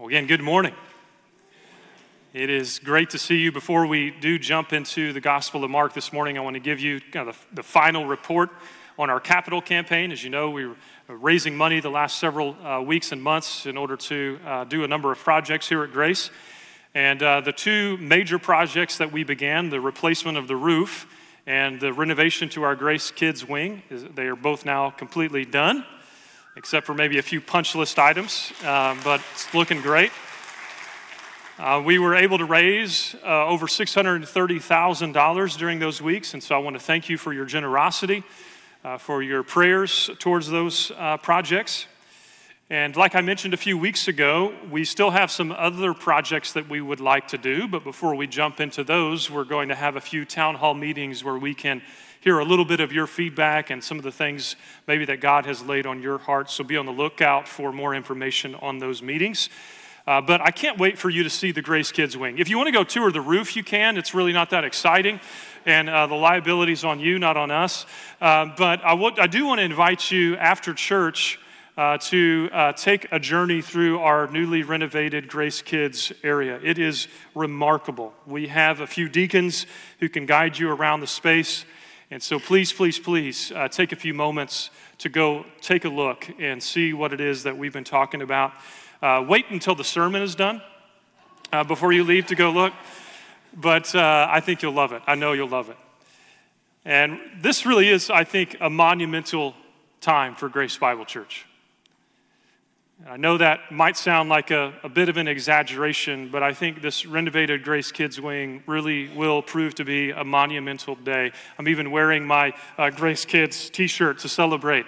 Well, again, good morning. It is great to see you. Before we do jump into the Gospel of Mark this morning, I want to give you kind of the, the final report on our capital campaign. As you know, we were raising money the last several uh, weeks and months in order to uh, do a number of projects here at Grace. And uh, the two major projects that we began the replacement of the roof and the renovation to our Grace Kids Wing they are both now completely done except for maybe a few punch list items, uh, but it's looking great. Uh, we were able to raise uh, over $630,000 during those weeks, and so I want to thank you for your generosity, uh, for your prayers towards those uh, projects. And like I mentioned a few weeks ago, we still have some other projects that we would like to do, but before we jump into those, we're going to have a few town hall meetings where we can hear a little bit of your feedback and some of the things maybe that God has laid on your heart. So be on the lookout for more information on those meetings. Uh, but I can't wait for you to see the Grace Kids Wing. If you want to go tour the roof, you can. It's really not that exciting, and uh, the liability is on you, not on us. Uh, but I, w- I do want to invite you after church. Uh, to uh, take a journey through our newly renovated Grace Kids area. It is remarkable. We have a few deacons who can guide you around the space. And so please, please, please uh, take a few moments to go take a look and see what it is that we've been talking about. Uh, wait until the sermon is done uh, before you leave to go look. But uh, I think you'll love it. I know you'll love it. And this really is, I think, a monumental time for Grace Bible Church. I know that might sound like a, a, bit of an exaggeration, but I think this renovated Grace Kids Wing really will prove to be a monumental day. I'm even wearing my uh, Grace Kids t shirt to celebrate.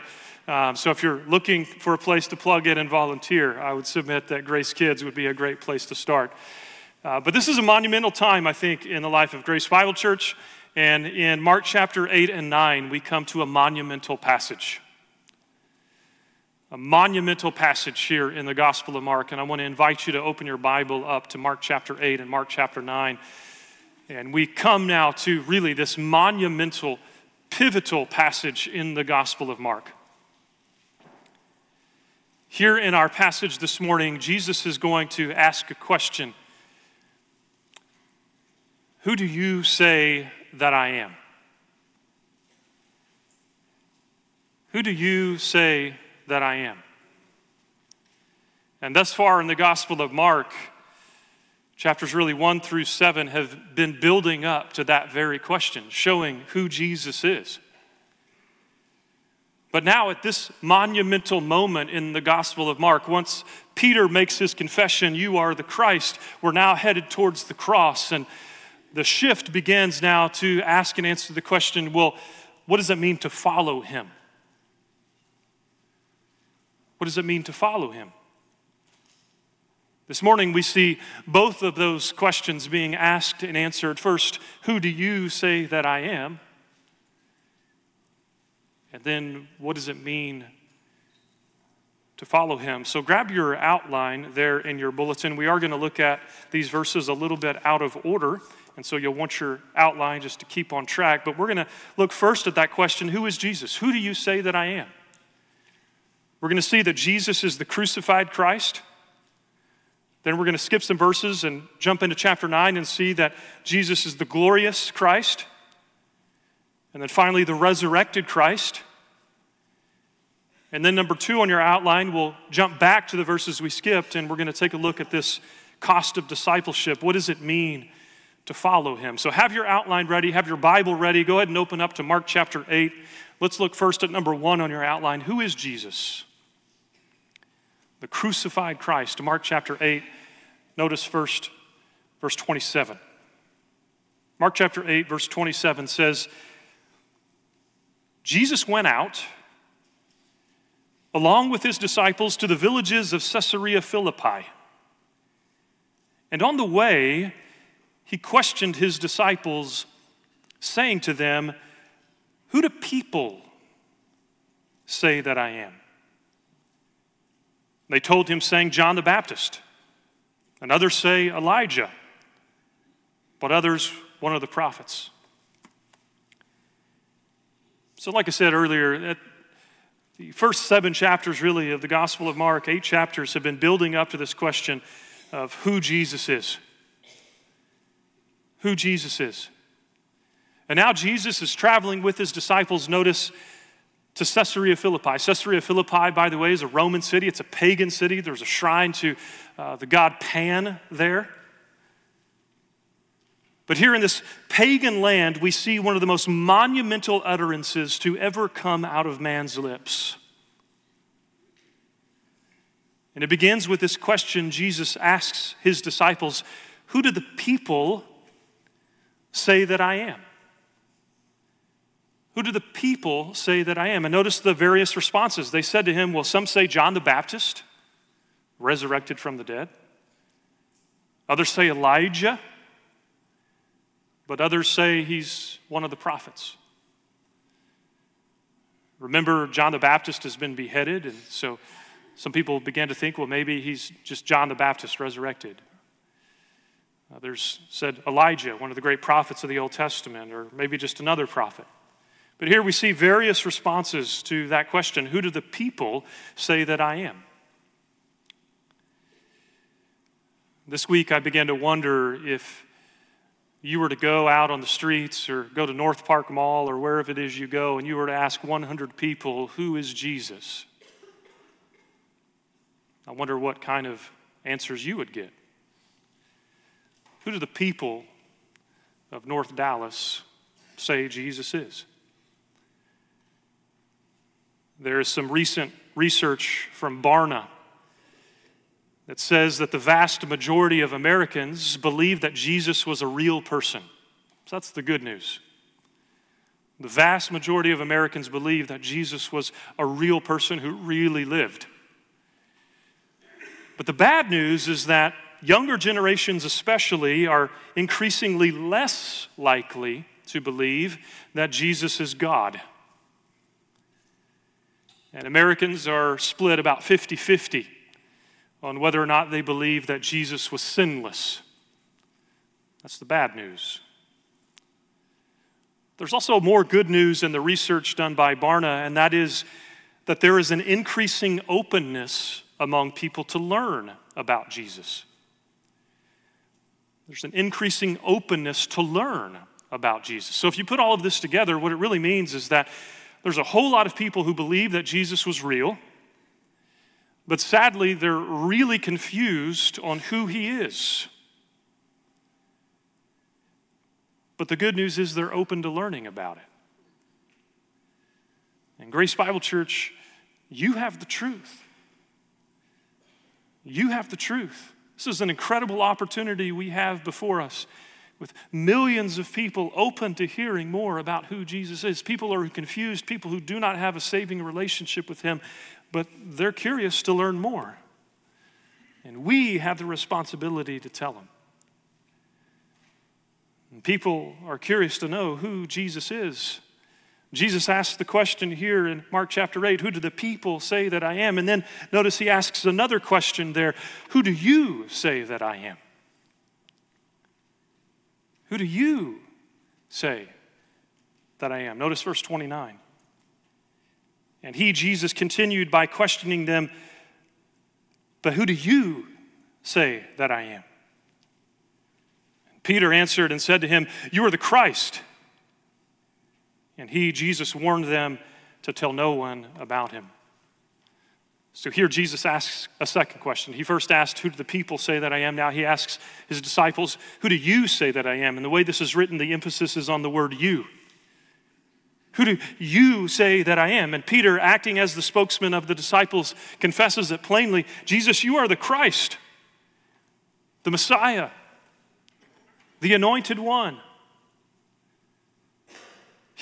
Um, so if you're looking for a place to plug in and volunteer, I would submit that Grace Kids would be a great place to start. Uh, but this is a monumental time, I think, in the life of Grace Bible Church. And in Mark chapter 8 and 9, we come to a monumental passage a monumental passage here in the Gospel of Mark, and I want to invite you to open your Bible up to Mark chapter 8 and Mark chapter 9. And we come now to really this monumental, pivotal passage in the Gospel of Mark. Here in our passage this morning, Jesus is going to ask a question Who do you say that I am? Who do you say that I am. And thus far in the Gospel of Mark, chapters really one through seven have been building up to that very question, showing who Jesus is. But now, at this monumental moment in the Gospel of Mark, once Peter makes his confession, You are the Christ, we're now headed towards the cross. And the shift begins now to ask and answer the question well, what does it mean to follow him? What does it mean to follow him? This morning, we see both of those questions being asked and answered. First, who do you say that I am? And then, what does it mean to follow him? So, grab your outline there in your bulletin. We are going to look at these verses a little bit out of order. And so, you'll want your outline just to keep on track. But we're going to look first at that question Who is Jesus? Who do you say that I am? We're going to see that Jesus is the crucified Christ. Then we're going to skip some verses and jump into chapter 9 and see that Jesus is the glorious Christ. And then finally, the resurrected Christ. And then, number two on your outline, we'll jump back to the verses we skipped and we're going to take a look at this cost of discipleship. What does it mean to follow him? So, have your outline ready, have your Bible ready. Go ahead and open up to Mark chapter 8. Let's look first at number one on your outline. Who is Jesus? The crucified Christ. Mark chapter 8, notice first verse 27. Mark chapter 8, verse 27 says, Jesus went out along with his disciples to the villages of Caesarea Philippi. And on the way, he questioned his disciples, saying to them, Who do people say that I am? They told him, saying, John the Baptist. And others say, Elijah. But others, one of the prophets. So, like I said earlier, The first seven chapters, really, of the Gospel of Mark, eight chapters, have been building up to this question of who Jesus is. Who Jesus is. And now Jesus is traveling with his disciples, notice, to Caesarea Philippi. Caesarea Philippi, by the way, is a Roman city, it's a pagan city. There's a shrine to uh, the god Pan there. But here in this pagan land, we see one of the most monumental utterances to ever come out of man's lips. And it begins with this question Jesus asks his disciples Who do the people say that I am? Who do the people say that I am? And notice the various responses. They said to him, Well, some say John the Baptist, resurrected from the dead. Others say Elijah but others say he's one of the prophets. Remember, John the Baptist has been beheaded, and so some people began to think, well, maybe he's just John the Baptist resurrected. Others said Elijah, one of the great prophets of the Old Testament, or maybe just another prophet. But here we see various responses to that question Who do the people say that I am? This week I began to wonder if you were to go out on the streets or go to North Park Mall or wherever it is you go and you were to ask 100 people, Who is Jesus? I wonder what kind of answers you would get. Who do the people of North Dallas say Jesus is? There is some recent research from Barna that says that the vast majority of Americans believe that Jesus was a real person. So that's the good news. The vast majority of Americans believe that Jesus was a real person who really lived. But the bad news is that younger generations, especially, are increasingly less likely to believe that Jesus is God. And Americans are split about 50 50 on whether or not they believe that Jesus was sinless. That's the bad news. There's also more good news in the research done by Barna, and that is that there is an increasing openness among people to learn about Jesus. There's an increasing openness to learn about Jesus. So, if you put all of this together, what it really means is that there's a whole lot of people who believe that Jesus was real but sadly, they're really confused on who he is. But the good news is they're open to learning about it. And Grace Bible Church, you have the truth. You have the truth. This is an incredible opportunity we have before us with millions of people open to hearing more about who Jesus is. People are confused, people who do not have a saving relationship with Him but they're curious to learn more. And we have the responsibility to tell them. And people are curious to know who Jesus is. Jesus asks the question here in Mark chapter 8 Who do the people say that I am? And then notice he asks another question there Who do you say that I am? Who do you say that I am? Notice verse 29. And he, Jesus, continued by questioning them, But who do you say that I am? And Peter answered and said to him, You are the Christ. And he, Jesus, warned them to tell no one about him. So here Jesus asks a second question. He first asked, Who do the people say that I am? Now he asks his disciples, Who do you say that I am? And the way this is written, the emphasis is on the word you. Who do you say that I am? And Peter, acting as the spokesman of the disciples, confesses it plainly Jesus, you are the Christ, the Messiah, the anointed one.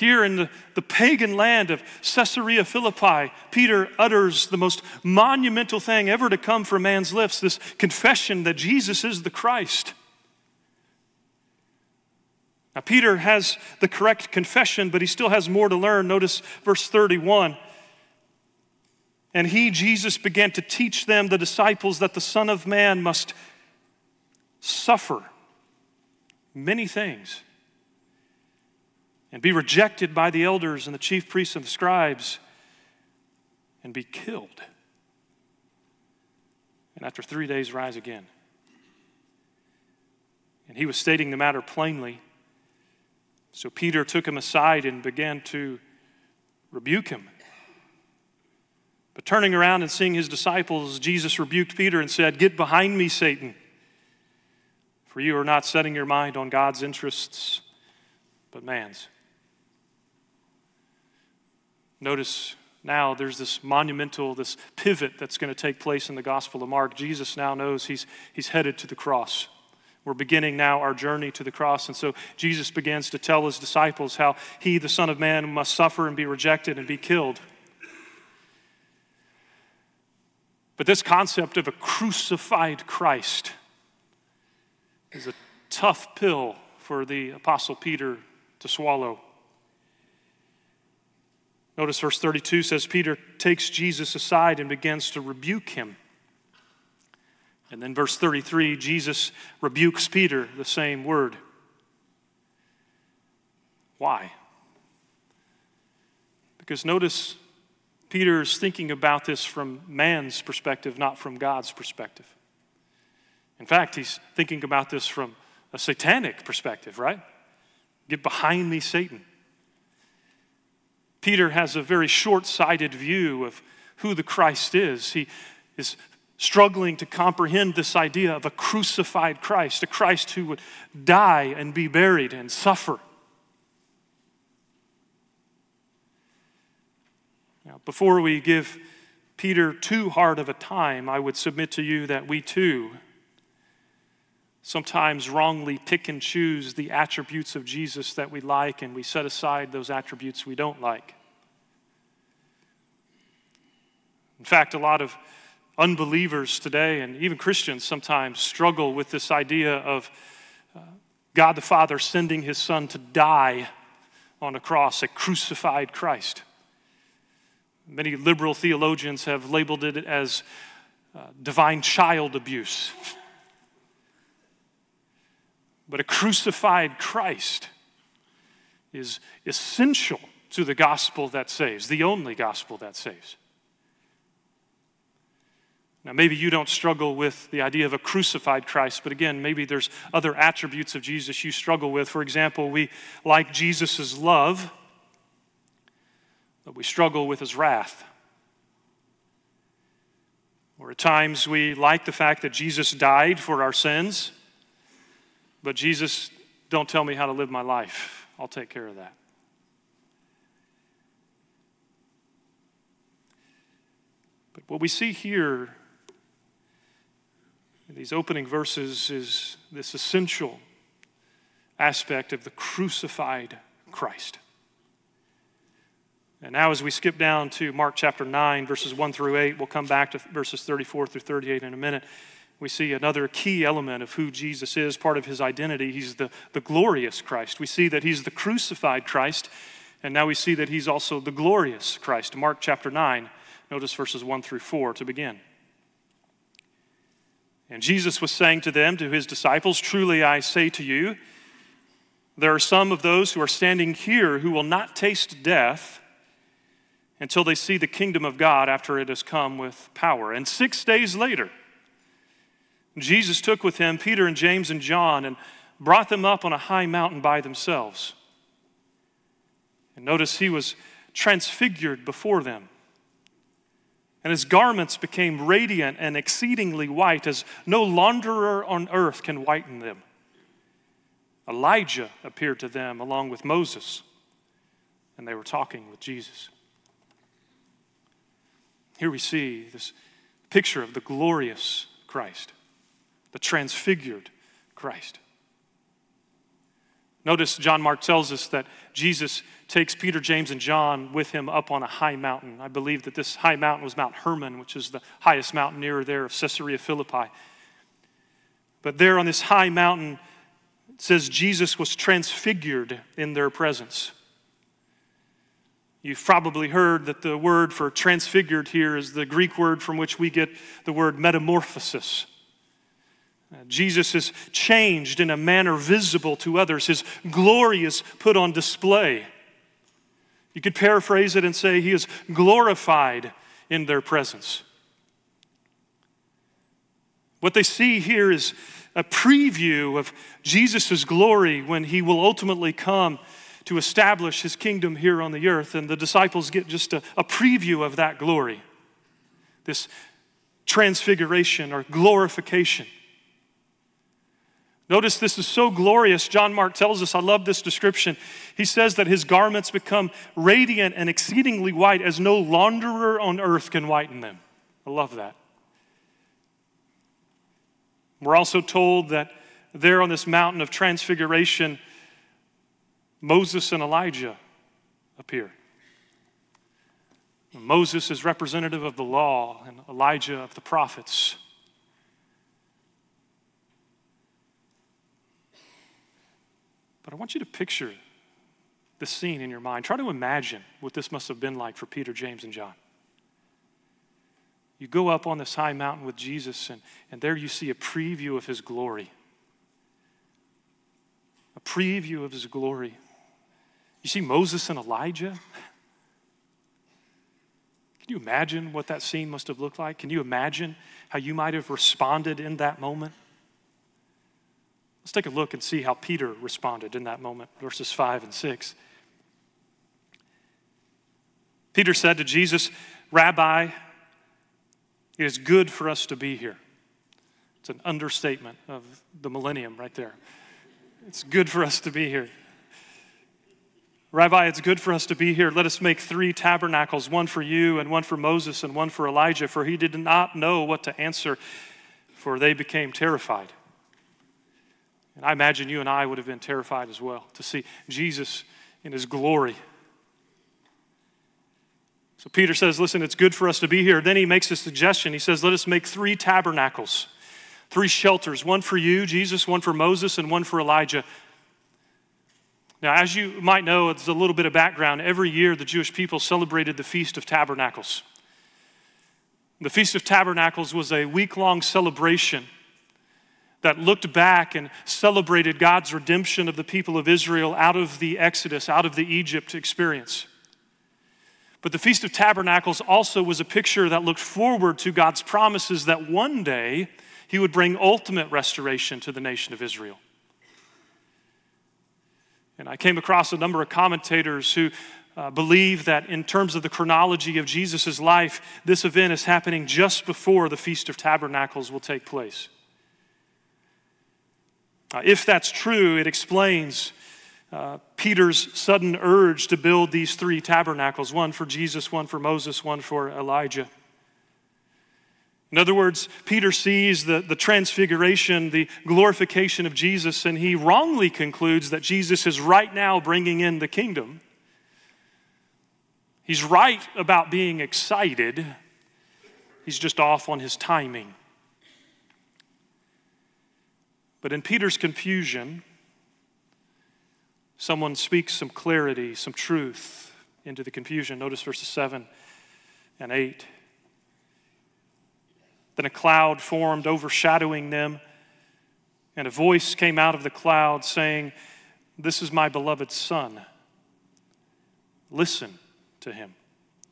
Here in the, the pagan land of Caesarea Philippi, Peter utters the most monumental thing ever to come from man's lips this confession that Jesus is the Christ. Now, Peter has the correct confession, but he still has more to learn. Notice verse 31. And he, Jesus, began to teach them, the disciples, that the Son of Man must suffer many things and be rejected by the elders and the chief priests and the scribes and be killed. And after three days, rise again. And he was stating the matter plainly. So Peter took him aside and began to rebuke him. But turning around and seeing his disciples, Jesus rebuked Peter and said, Get behind me, Satan, for you are not setting your mind on God's interests, but man's. Notice now there's this monumental, this pivot that's going to take place in the Gospel of Mark. Jesus now knows he's, he's headed to the cross. We're beginning now our journey to the cross. And so Jesus begins to tell his disciples how he, the Son of Man, must suffer and be rejected and be killed. But this concept of a crucified Christ is a tough pill for the Apostle Peter to swallow. Notice verse 32 says Peter takes Jesus aside and begins to rebuke him. And then verse 33, Jesus rebukes Peter, the same word. Why? Because notice Peter is thinking about this from man's perspective, not from God's perspective. In fact, he's thinking about this from a satanic perspective, right? Get behind me, Satan. Peter has a very short sighted view of who the Christ is. He is struggling to comprehend this idea of a crucified Christ, a Christ who would die and be buried and suffer. Now, before we give Peter too hard of a time, I would submit to you that we too sometimes wrongly pick and choose the attributes of Jesus that we like, and we set aside those attributes we don't like. In fact, a lot of unbelievers today, and even Christians sometimes, struggle with this idea of uh, God the Father sending his Son to die on a cross, a crucified Christ. Many liberal theologians have labeled it as uh, divine child abuse. But a crucified Christ is essential to the gospel that saves, the only gospel that saves. Now, maybe you don't struggle with the idea of a crucified Christ, but again, maybe there's other attributes of Jesus you struggle with. For example, we like Jesus' love, but we struggle with his wrath. Or at times we like the fact that Jesus died for our sins, but Jesus, don't tell me how to live my life. I'll take care of that. But what we see here in these opening verses is this essential aspect of the crucified Christ. And now, as we skip down to Mark chapter 9, verses 1 through 8, we'll come back to verses 34 through 38 in a minute we see another key element of who Jesus is, part of his identity. He's the, the glorious Christ. We see that he's the crucified Christ, and now we see that he's also the glorious Christ. Mark chapter 9, notice verses 1 through 4 to begin. And Jesus was saying to them, to his disciples, Truly I say to you, there are some of those who are standing here who will not taste death until they see the kingdom of God after it has come with power. And six days later, Jesus took with him Peter and James and John and brought them up on a high mountain by themselves. And notice he was transfigured before them. And his garments became radiant and exceedingly white, as no launderer on earth can whiten them. Elijah appeared to them along with Moses, and they were talking with Jesus. Here we see this picture of the glorious Christ the transfigured Christ. Notice John Mark tells us that Jesus takes Peter, James, and John with him up on a high mountain. I believe that this high mountain was Mount Hermon, which is the highest mountain near there of Caesarea Philippi. But there on this high mountain, it says Jesus was transfigured in their presence. You've probably heard that the word for transfigured here is the Greek word from which we get the word metamorphosis. Jesus is changed in a manner visible to others. His glory is put on display. You could paraphrase it and say he is glorified in their presence. What they see here is a preview of Jesus' glory when he will ultimately come to establish his kingdom here on the earth. And the disciples get just a, a preview of that glory, this transfiguration or glorification. Notice this is so glorious. John Mark tells us, I love this description. He says that his garments become radiant and exceedingly white as no launderer on earth can whiten them. I love that. We're also told that there on this mountain of transfiguration, Moses and Elijah appear. Moses is representative of the law, and Elijah of the prophets. But I want you to picture the scene in your mind. Try to imagine what this must have been like for Peter, James, and John. You go up on this high mountain with Jesus, and, and there you see a preview of his glory. A preview of his glory. You see Moses and Elijah. Can you imagine what that scene must have looked like? Can you imagine how you might have responded in that moment? Let's take a look and see how Peter responded in that moment, verses 5 and 6. Peter said to Jesus, Rabbi, it is good for us to be here. It's an understatement of the millennium right there. It's good for us to be here. Rabbi, it's good for us to be here. Let us make three tabernacles one for you, and one for Moses, and one for Elijah, for he did not know what to answer, for they became terrified. And I imagine you and I would have been terrified as well to see Jesus in his glory so Peter says, Listen, it's good for us to be here. Then he makes a suggestion. He says, Let us make three tabernacles, three shelters one for you, Jesus, one for Moses, and one for Elijah. Now, as you might know, it's a little bit of background. Every year, the Jewish people celebrated the Feast of Tabernacles. The Feast of Tabernacles was a week long celebration that looked back and celebrated God's redemption of the people of Israel out of the Exodus, out of the Egypt experience. But the Feast of Tabernacles also was a picture that looked forward to God's promises that one day he would bring ultimate restoration to the nation of Israel. And I came across a number of commentators who uh, believe that, in terms of the chronology of Jesus' life, this event is happening just before the Feast of Tabernacles will take place. Uh, if that's true, it explains uh, Peter's sudden urge to build these three tabernacles one for Jesus, one for Moses, one for Elijah. In other words, Peter sees the, the transfiguration, the glorification of Jesus, and he wrongly concludes that Jesus is right now bringing in the kingdom. He's right about being excited, he's just off on his timing. But in Peter's confusion, someone speaks some clarity, some truth into the confusion. Notice verses 7 and 8. Then a cloud formed, overshadowing them, and a voice came out of the cloud saying, This is my beloved Son. Listen to him,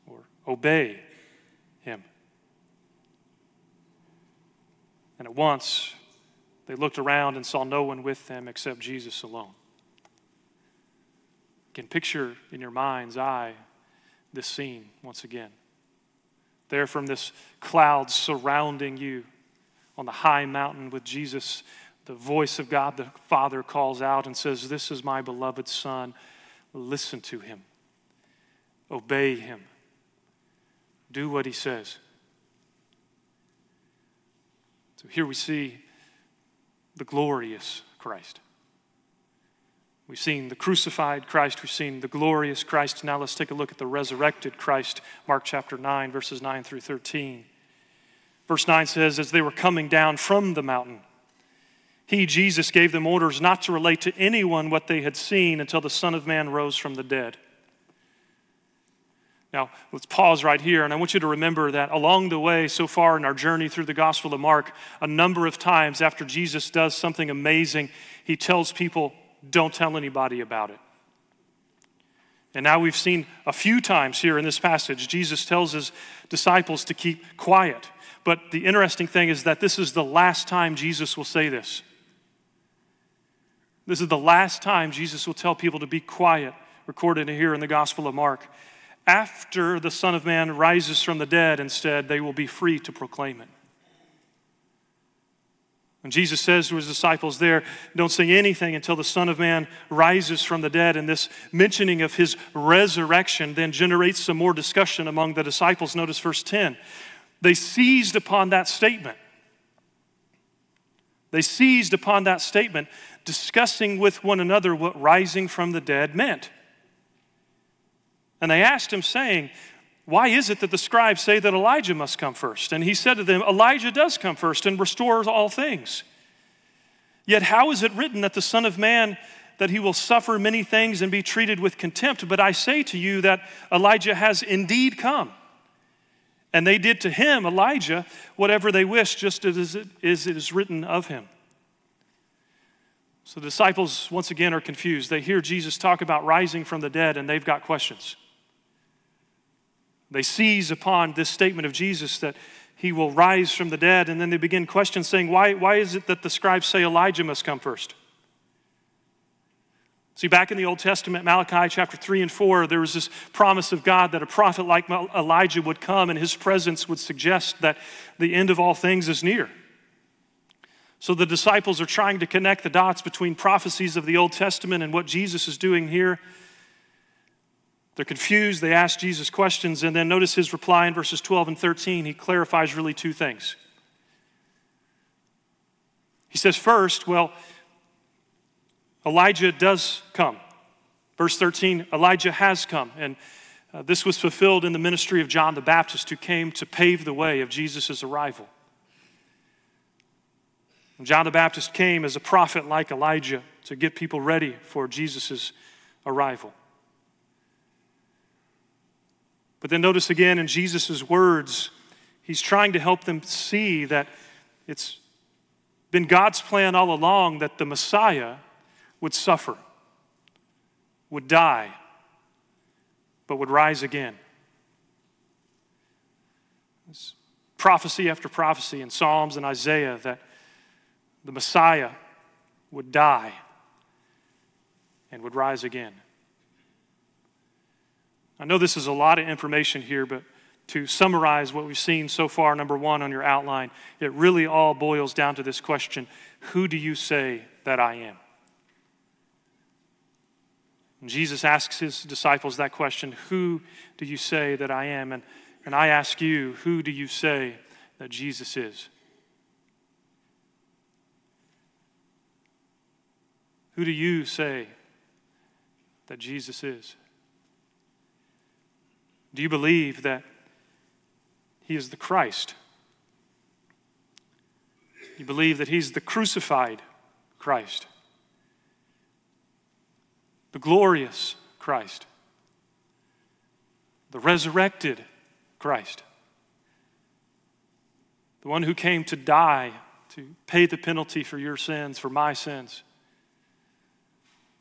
or obey him. And at once they looked around and saw no one with them except Jesus alone You can picture in your mind's eye this scene once again. There, from this cloud surrounding you on the high mountain with Jesus, the voice of God the Father calls out and says, This is my beloved Son. Listen to him, obey him, do what he says. So here we see the glorious Christ. We've seen the crucified Christ, we've seen the glorious Christ. Now let's take a look at the resurrected Christ, Mark chapter 9, verses 9 through 13. Verse 9 says, As they were coming down from the mountain, he, Jesus, gave them orders not to relate to anyone what they had seen until the Son of Man rose from the dead. Now, let's pause right here, and I want you to remember that along the way, so far in our journey through the Gospel of Mark, a number of times after Jesus does something amazing, he tells people, don't tell anybody about it. And now we've seen a few times here in this passage, Jesus tells his disciples to keep quiet. But the interesting thing is that this is the last time Jesus will say this. This is the last time Jesus will tell people to be quiet, recorded here in the Gospel of Mark. After the Son of Man rises from the dead, instead, they will be free to proclaim it. When Jesus says to his disciples there, don't say anything until the Son of Man rises from the dead, and this mentioning of his resurrection then generates some more discussion among the disciples. Notice verse 10. They seized upon that statement. They seized upon that statement, discussing with one another what rising from the dead meant. And they asked him, saying, Why is it that the scribes say that Elijah must come first? And he said to them, Elijah does come first and restores all things. Yet how is it written that the Son of Man that he will suffer many things and be treated with contempt? But I say to you that Elijah has indeed come. And they did to him, Elijah, whatever they wished, just as it is written of him. So the disciples, once again, are confused. They hear Jesus talk about rising from the dead, and they've got questions. They seize upon this statement of Jesus that he will rise from the dead, and then they begin questions saying, Why, why is it that the scribes say Elijah must come first? See, back in the Old Testament, Malachi chapter 3 and 4, there was this promise of God that a prophet like Elijah would come and his presence would suggest that the end of all things is near. So the disciples are trying to connect the dots between prophecies of the Old Testament and what Jesus is doing here. They're confused. They ask Jesus questions, and then notice his reply in verses 12 and 13. He clarifies really two things. He says, first, well, Elijah does come. Verse 13, Elijah has come. And uh, this was fulfilled in the ministry of John the Baptist, who came to pave the way of Jesus' arrival. And John the Baptist came as a prophet like Elijah to get people ready for Jesus' arrival. But then notice again in Jesus' words, he's trying to help them see that it's been God's plan all along that the Messiah would suffer, would die, but would rise again. It's prophecy after prophecy in Psalms and Isaiah that the Messiah would die and would rise again. I know this is a lot of information here, but to summarize what we've seen so far, number one on your outline, it really all boils down to this question Who do you say that I am? And Jesus asks his disciples that question Who do you say that I am? And, and I ask you, Who do you say that Jesus is? Who do you say that Jesus is? Do you believe that he is the Christ? You believe that he's the crucified Christ? the glorious Christ, the resurrected Christ, the one who came to die to pay the penalty for your sins, for my sins,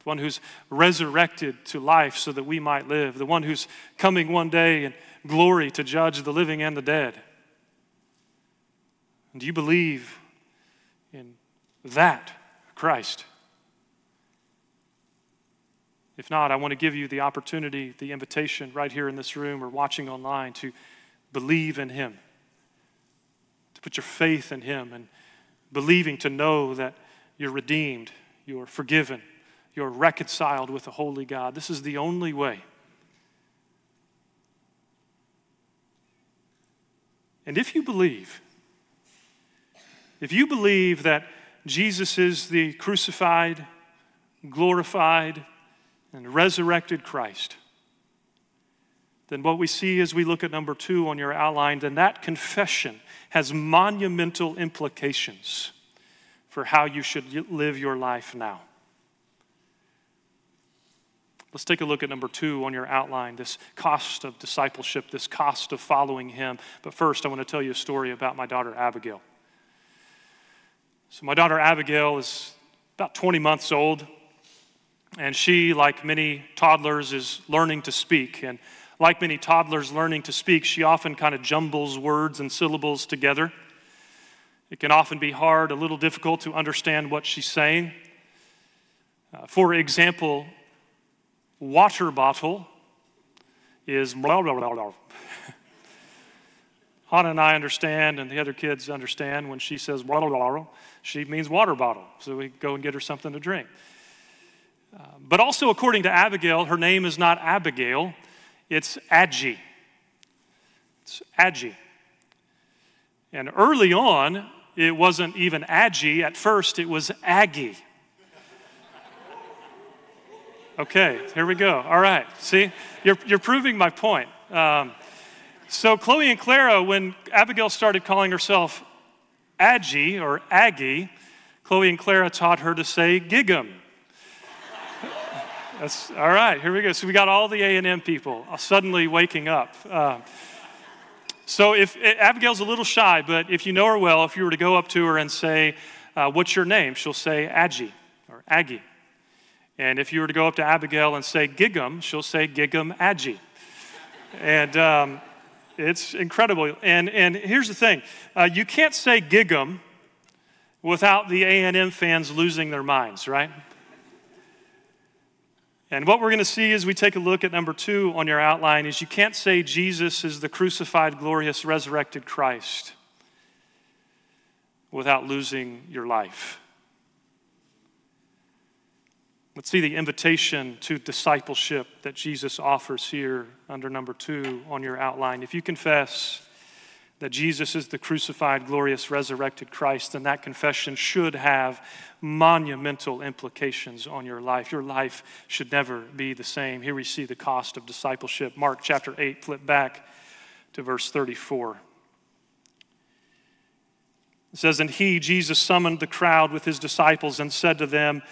one who's resurrected to life so that we might live, the one who's coming one day in glory to judge the living and the dead. And do you believe in that Christ? If not, I want to give you the opportunity, the invitation right here in this room or watching online to believe in Him, to put your faith in Him and believing to know that you're redeemed, you're forgiven, you're reconciled with a holy God. This is the only way. And if you believe, if you believe that Jesus is the crucified, glorified, and resurrected Christ, then what we see as we look at number two on your outline, then that confession has monumental implications for how you should live your life now. Let's take a look at number two on your outline this cost of discipleship, this cost of following Him. But first, I want to tell you a story about my daughter Abigail. So, my daughter Abigail is about 20 months old. And she, like many toddlers, is learning to speak. And like many toddlers learning to speak, she often kind of jumbles words and syllables together. It can often be hard, a little difficult to understand what she's saying. Uh, for example, water bottle is blah, blah, blah, blah. Hannah and I understand, and the other kids understand when she says blah, blah, blah, she means water bottle. So we go and get her something to drink. Uh, but also, according to Abigail, her name is not Abigail, it's Adji. It's Adji. And early on, it wasn't even Adji. At first, it was Aggie. Okay, here we go. All right. See, you're, you're proving my point. Um, so, Chloe and Clara, when Abigail started calling herself Aggie or Aggie, Chloe and Clara taught her to say Gig'em. That's all right. Here we go. So we got all the A and M people suddenly waking up. Uh, so if eh, Abigail's a little shy, but if you know her well, if you were to go up to her and say, uh, "What's your name?" she'll say Aggie or Aggie. And if you were to go up to Abigail and say Gig'em, she'll say Gig'em Aggie. and um, it's incredible. And and here's the thing: uh, you can't say Gig'em without the A and M fans losing their minds, right? And what we're going to see as we take a look at number two on your outline is you can't say Jesus is the crucified, glorious, resurrected Christ without losing your life. Let's see the invitation to discipleship that Jesus offers here under number two on your outline. If you confess, that Jesus is the crucified, glorious, resurrected Christ, then that confession should have monumental implications on your life. Your life should never be the same. Here we see the cost of discipleship. Mark chapter 8, flip back to verse 34. It says, And he, Jesus, summoned the crowd with his disciples and said to them,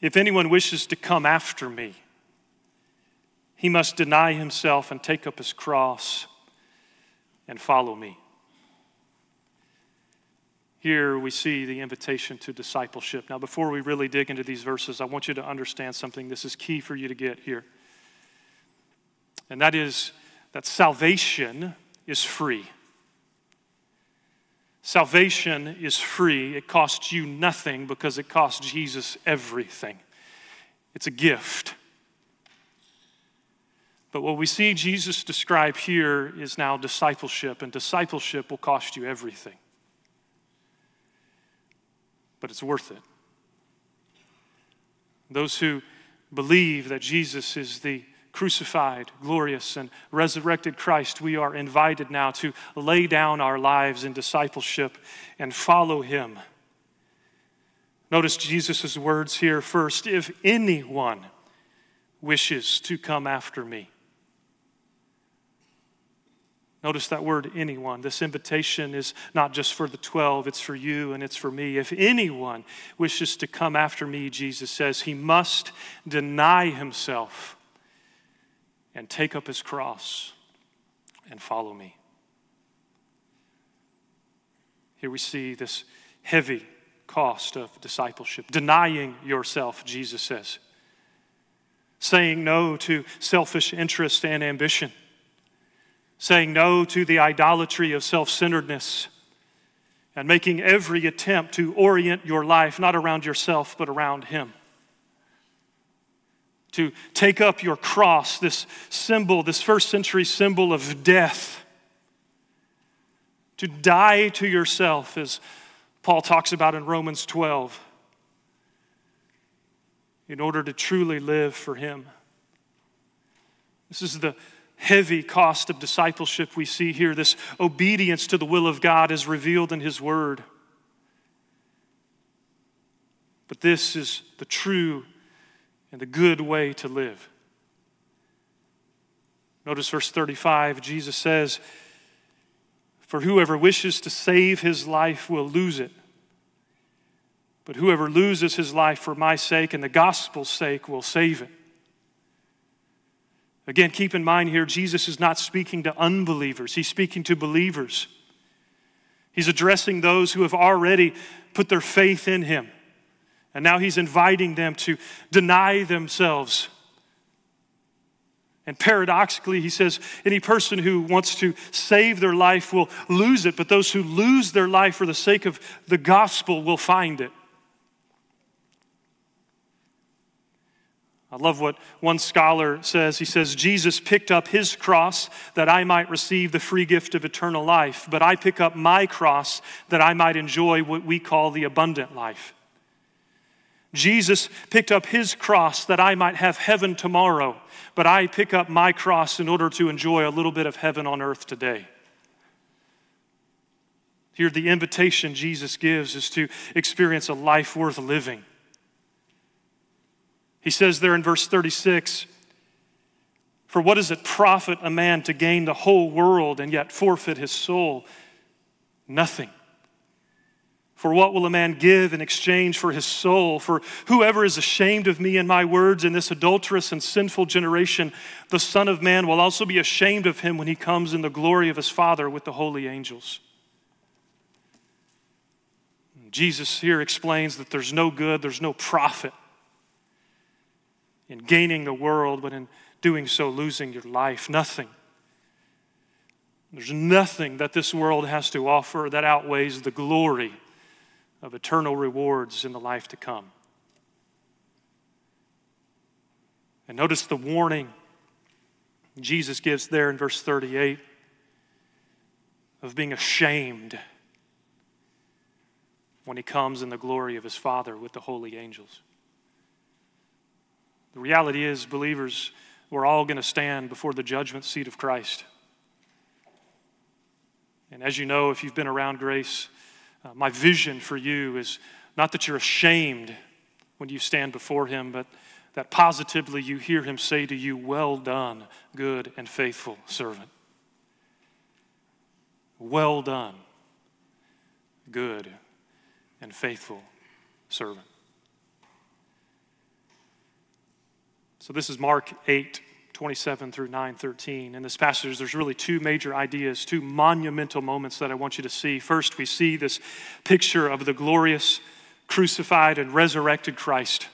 If anyone wishes to come after me, he must deny himself and take up his cross and follow me. Here we see the invitation to discipleship. Now, before we really dig into these verses, I want you to understand something. This is key for you to get here. And that is that salvation is free. Salvation is free. It costs you nothing because it costs Jesus everything. It's a gift. But what we see Jesus describe here is now discipleship, and discipleship will cost you everything. But it's worth it. Those who believe that Jesus is the crucified, glorious, and resurrected Christ, we are invited now to lay down our lives in discipleship and follow him. Notice Jesus' words here first if anyone wishes to come after me. Notice that word, anyone. This invitation is not just for the 12, it's for you and it's for me. If anyone wishes to come after me, Jesus says, he must deny himself and take up his cross and follow me. Here we see this heavy cost of discipleship. Denying yourself, Jesus says. Saying no to selfish interest and ambition saying no to the idolatry of self centeredness, and making every attempt to orient your life not around yourself, but around Him. To take up your cross, this symbol, this first century symbol of death. To die to yourself, as Paul talks about in Romans 12, in order to truly live for Him. This is the heavy cost of discipleship we see here. This obedience to the will of God is revealed in His Word. But this is the true and the good way to live. Notice verse 35, Jesus says, For whoever wishes to save his life will lose it. But whoever loses his life for my sake and the gospel's sake will save it. Again, keep in mind here, Jesus is not speaking to unbelievers, he's speaking to believers. He's addressing those who have already put their faith in him And now he's inviting them to deny themselves. And paradoxically, he says, any person who wants to save their life will lose it, but those who lose their life for the sake of the gospel will find it. I love what one scholar says. He says, Jesus picked up his cross that I might receive the free gift of eternal life, but I pick up my cross that I might enjoy what we call the abundant life. Jesus picked up his cross that I might have heaven tomorrow, but I pick up my cross in order to enjoy a little bit of heaven on earth today. Here, the invitation Jesus gives is to experience a life worth living. He says there in verse 36 For what does it profit a man to gain the whole world and yet forfeit his soul? Nothing. For what will a man give in exchange for his soul? For whoever is ashamed of me and my words in this adulterous and sinful generation, the Son of Man will also be ashamed of him when he comes in the glory of his Father with the holy angels. Jesus here explains that there's no good, there's no profit in gaining the world, but in doing so, losing your life. Nothing. There's nothing that this world has to offer that outweighs the glory of eternal rewards in the life to come. And notice the warning Jesus gives there in verse 38 of being ashamed when he comes in the glory of his Father with the holy angels. The reality is, believers, we're all going to stand before the judgment seat of Christ. And as you know, if you've been around grace, uh, my vision for you is not that you're ashamed when you stand before Him, but that positively you hear Him say to you, Well done, good and faithful servant. Well done, good and faithful servant. So this is Mark 8, 27 through 9, 13. In this passage, there's really two major ideas, two monumental moments that I want you to see. First, we see this picture of the glorious, crucified, and resurrected Christ.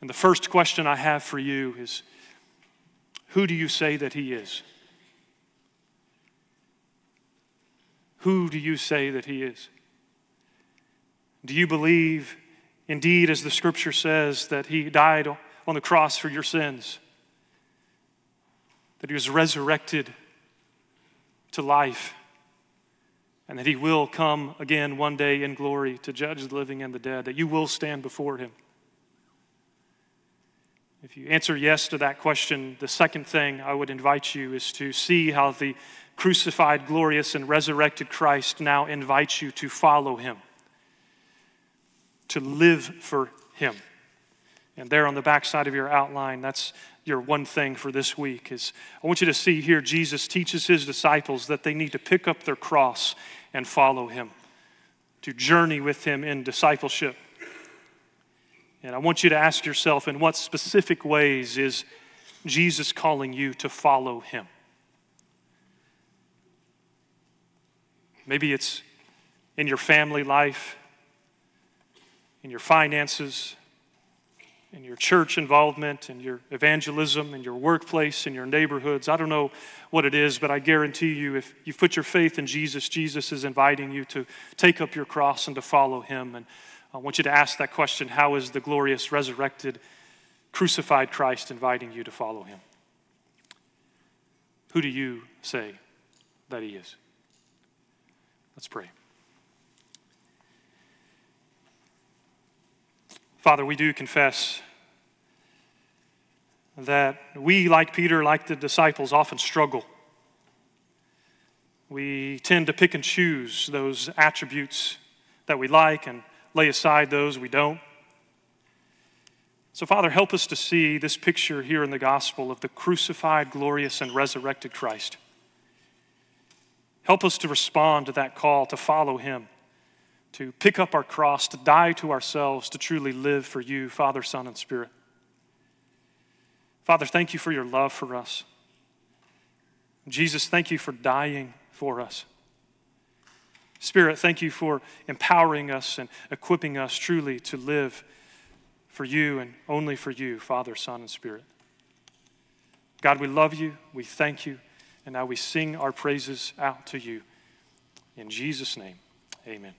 And the first question I have for you is who do you say that he is? Who do you say that he is? Do you believe Indeed, as the scripture says, that he died on the cross for your sins, that he was resurrected to life, and that he will come again one day in glory to judge the living and the dead, that you will stand before him. If you answer yes to that question, the second thing I would invite you is to see how the crucified, glorious, and resurrected Christ now invites you to follow him to live for Him. And there on the backside of your outline, that's your one thing for this week is I want you to see here Jesus teaches his disciples that they need to pick up their cross and follow him, to journey with him in discipleship. And I want you to ask yourself in what specific ways is Jesus calling you to follow him? Maybe it's in your family life in your finances, in your church involvement, and your evangelism, and your workplace, and your neighborhoods. I don't know what it is, but I guarantee you, if you've put your faith in Jesus, Jesus is inviting you to take up your cross and to follow him. And I want you to ask that question How is the glorious, resurrected, crucified Christ inviting you to follow him? Who do you say that he is? Let's pray. Father, we do confess that we, like Peter, like the disciples, often struggle. We tend to pick and choose those attributes that we like and lay aside those we don't. So, Father, help us to see this picture here in the gospel of the crucified, glorious, and resurrected Christ. Help us to respond to that call to follow him to pick up our cross, to die to ourselves, to truly live for you, Father, Son, and Spirit. Father, thank you for your love for us. Jesus, thank you for dying for us Spirit, thank you for empowering us and equipping us truly to live for you and only for you, Father, Son, and Spirit. God, we love you, we thank you, and now we sing our praises out to you. In Jesus' name, amen.